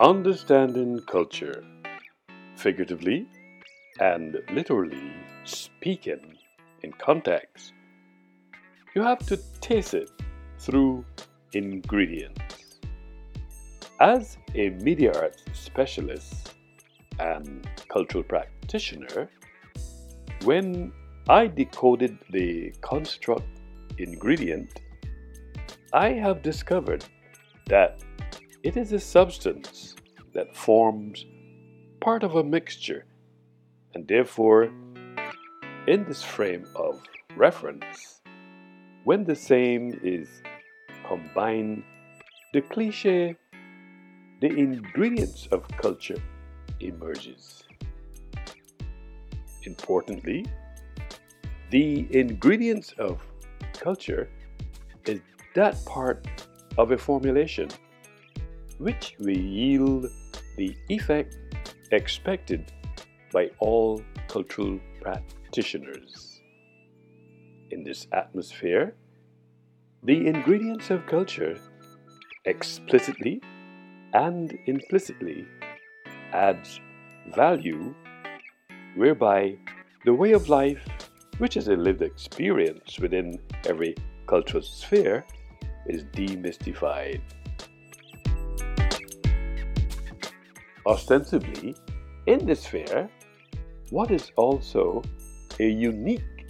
Understanding culture, figuratively and literally speaking in context, you have to taste it through ingredients. As a media arts specialist and cultural practitioner, when I decoded the construct ingredient, I have discovered that it is a substance that forms part of a mixture, and therefore, in this frame of reference, when the same is combined, the cliche, the ingredients of culture emerges. Importantly, the ingredients of culture is that part of a formulation which will yield the effect expected by all cultural practitioners. In this atmosphere, the ingredients of culture explicitly and implicitly adds value whereby the way of life, which is a lived experience within every cultural sphere, is demystified. Ostensibly, in this sphere, what is also a unique,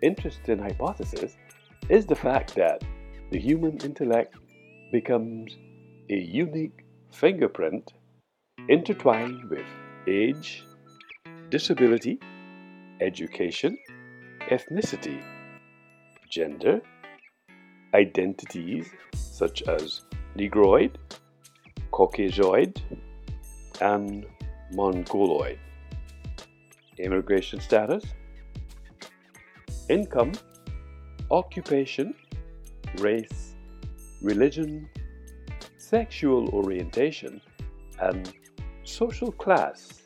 interesting hypothesis is the fact that the human intellect becomes a unique fingerprint intertwined with age, disability, education, ethnicity, gender, identities such as Negroid, Caucasoid, and Mongoloid, immigration status, income, occupation, race, religion, sexual orientation, and social class.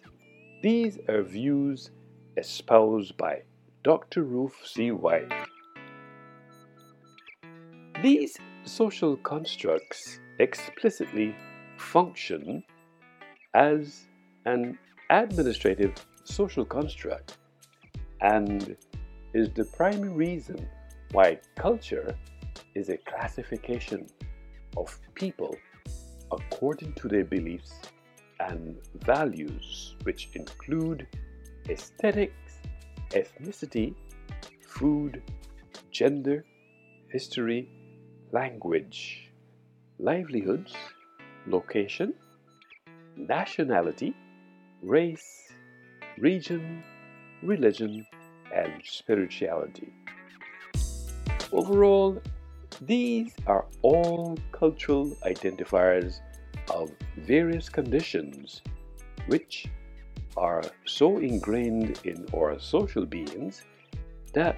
These are views espoused by Dr. Ruth C. White. These social constructs explicitly function as an administrative social construct. And is the primary reason why culture is a classification of people according to their beliefs and values, which include aesthetics, ethnicity, food, gender, history, language, livelihoods, location, nationality, race, region, religion, and spirituality. Overall, these are all cultural identifiers of various conditions which are so ingrained in our social beings that